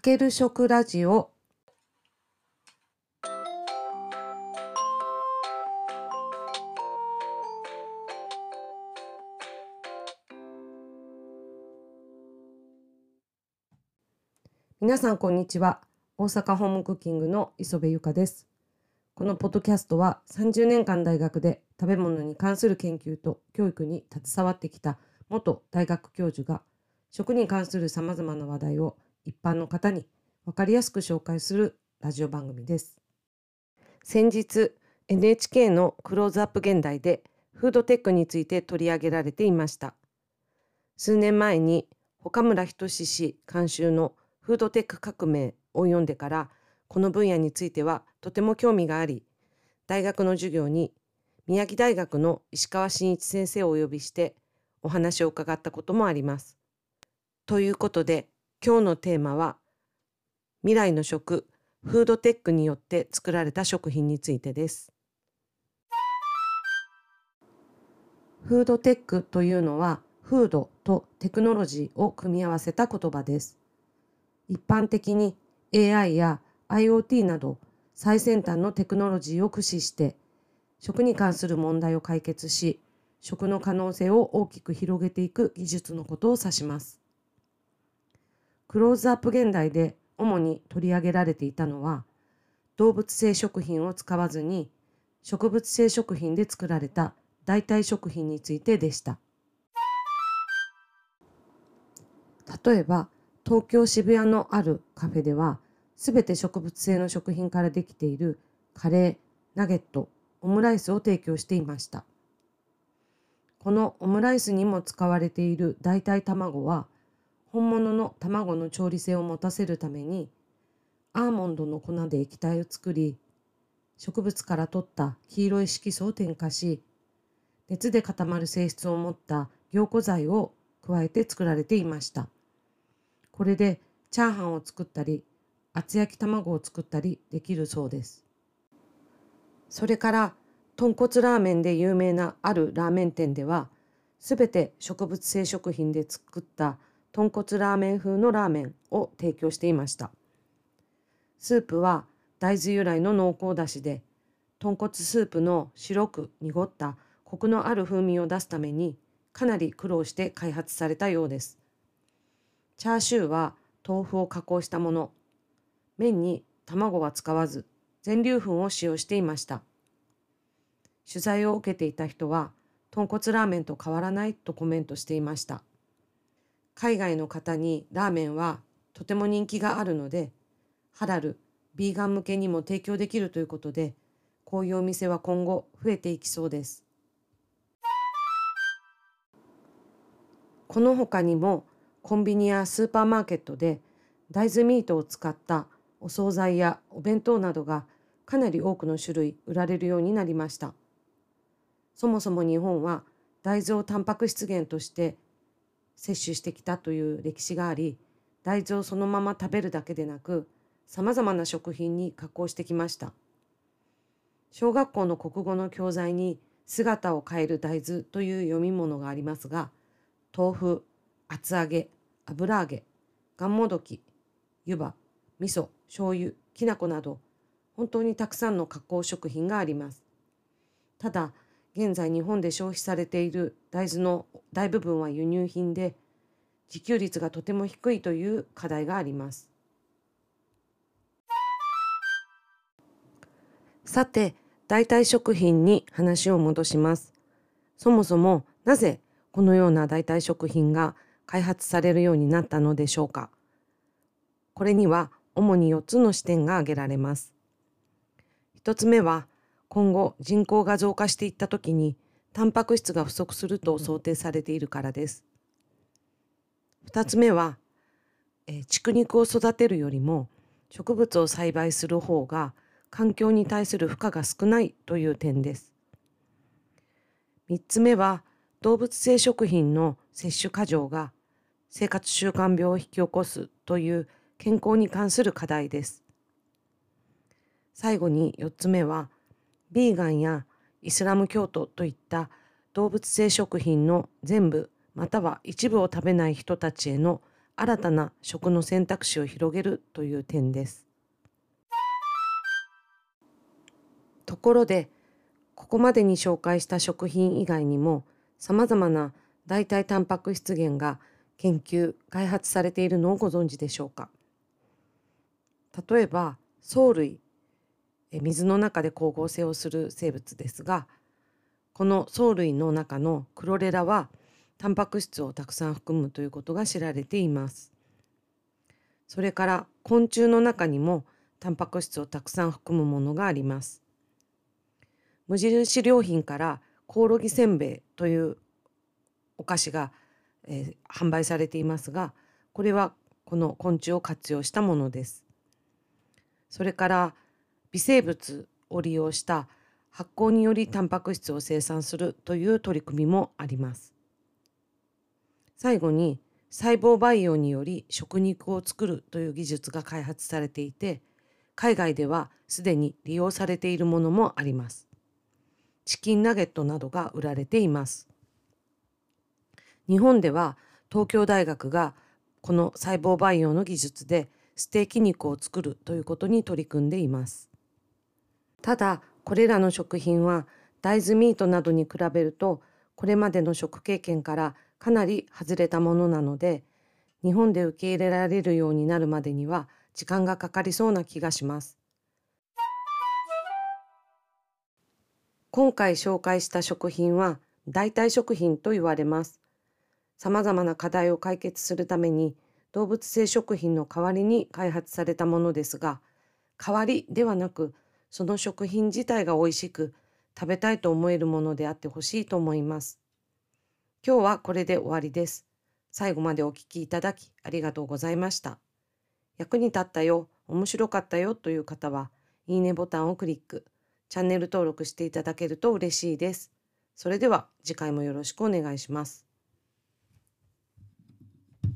ける食ラジオ。皆さんこんにちは。大阪ホームクッキングの磯部ゆかです。このポッドキャストは30年間大学で食べ物に関する研究と教育に携わってきた元大学教授が食に関するさまざまな話題を一般の方に分かりやすく紹介するラジオ番組です。先日 NHK のクローズアップ現代でフードテックについて取り上げられていました。数年前に岡村仁氏監修のフードテック革命を読んでからこの分野についてはとても興味があり大学の授業に宮城大学の石川真一先生をお呼びしてお話を伺ったこともあります。ということで今日のテーマは未来の食フードテックによって作られた食品についてです。フードテックというのはフードとテクノロジーを組み合わせた言葉です。一般的に AI や IoT など最先端のテクノロジーを駆使して食に関する問題を解決し食の可能性を大きく広げていく技術のことを指します。クローズアップ現代で主に取り上げられていたのは動物性食品を使わずに植物性食品で作られた代替食品についてでした。例えば東京渋谷のあるカフェではすべて植物性の食品からできているカレー、ナゲット、オムライスを提供していました。このオムライスにも使われている代替卵は本物の卵の調理性を持たせるためにアーモンドの粉で液体を作り植物から取った黄色い色素を添加し熱で固まる性質を持った凝固剤を加えて作られていました。これでチャーハンを作ったり厚焼き卵を作ったりできるそうです。それから豚骨ラーメンで有名なあるラーメン店ではすべて植物性食品で作った豚骨ラーメン風のラーメンを提供していました。スープは大豆由来の濃厚だしで豚骨スープの白く濁ったコクのある風味を出すためにかなり苦労して開発されたようです。チャーシューは豆腐を加工したもの。麺に卵は使わず、全粒粉を使用していました。取材を受けていた人は、豚骨ラーメンと変わらないとコメントしていました。海外の方にラーメンはとても人気があるので、ハラル、ビーガン向けにも提供できるということで、こういうお店は今後増えていきそうです。この他にもコンビニやスーパーマーケットで大豆ミートを使ったお惣菜やお弁当などがかなり多くの種類売られるようになりました。そもそも日本は大豆をタンパク質源として摂取してきたという歴史があり大豆をそのまま食べるだけでなくさまざまな食品に加工してきました小学校の国語の教材に姿を変える大豆という読み物がありますが豆腐厚揚げ、油揚げ、がんもどき、湯葉、味噌、醤油、きな粉など、本当にたくさんの加工食品があります。ただ、現在日本で消費されている大豆の大部分は輸入品で、自給率がとても低いという課題があります。さて、代替食品に話を戻します。そもそもなぜこのような代替食品が開発されるようになったのでしょうかこれには主に4つの視点が挙げられます。1つ目は今後人口が増加していった時にタンパク質が不足すると想定されているからです。2つ目は、え畜肉を育てるよりも植物を栽培する方が環境に対する負荷が少ないという点です。3つ目は動物性食品の摂取過剰が生活習慣病を引き起こすという健康に関する課題です。最後に4つ目は、ビーガンやイスラム教徒といった動物性食品の全部または一部を食べない人たちへの新たな食の選択肢を広げるという点です。ところでここまでに紹介した食品以外にもさまざまな代替タンパク質源が研究開発されているのをご存知でしょうか例えば藻類水の中で光合成をする生物ですがこの藻類の中のクロレラはタンパク質をたくさん含むということが知られています。それから昆虫の中にもタンパク質をたくさん含むものがあります。無印良品からコオロギせんべいというお菓子が、えー、販売されていますがこれはこの昆虫を活用したものです。それから微生物を利用した発酵によりタンパク質を生産するという取り組みもあります。最後に細胞培養により食肉を作るという技術が開発されていて海外ではすでに利用されているものもあります。チキンナゲットなどが売られています。日本では東京大学がこの細胞培養の技術でステーキ肉を作るということに取り組んでいます。ただこれらの食品は大豆ミートなどに比べるとこれまでの食経験からかなり外れたものなので日本で受け入れられるようになるまでには時間がかかりそうな気がします。今回紹介した食品は代替食品と言われます。さまざまな課題を解決するために動物性食品の代わりに開発されたものですが代わりではなくその食品自体が美味しく食べたいと思えるものであってほしいと思います。今日はこれで終わりです。最後までお聞きいただきありがとうございました。役に立ったよ、面白かったよという方は、いいねボタンをクリック、チャンネル登録していただけると嬉しいです。それでは次回もよろしくお願いします。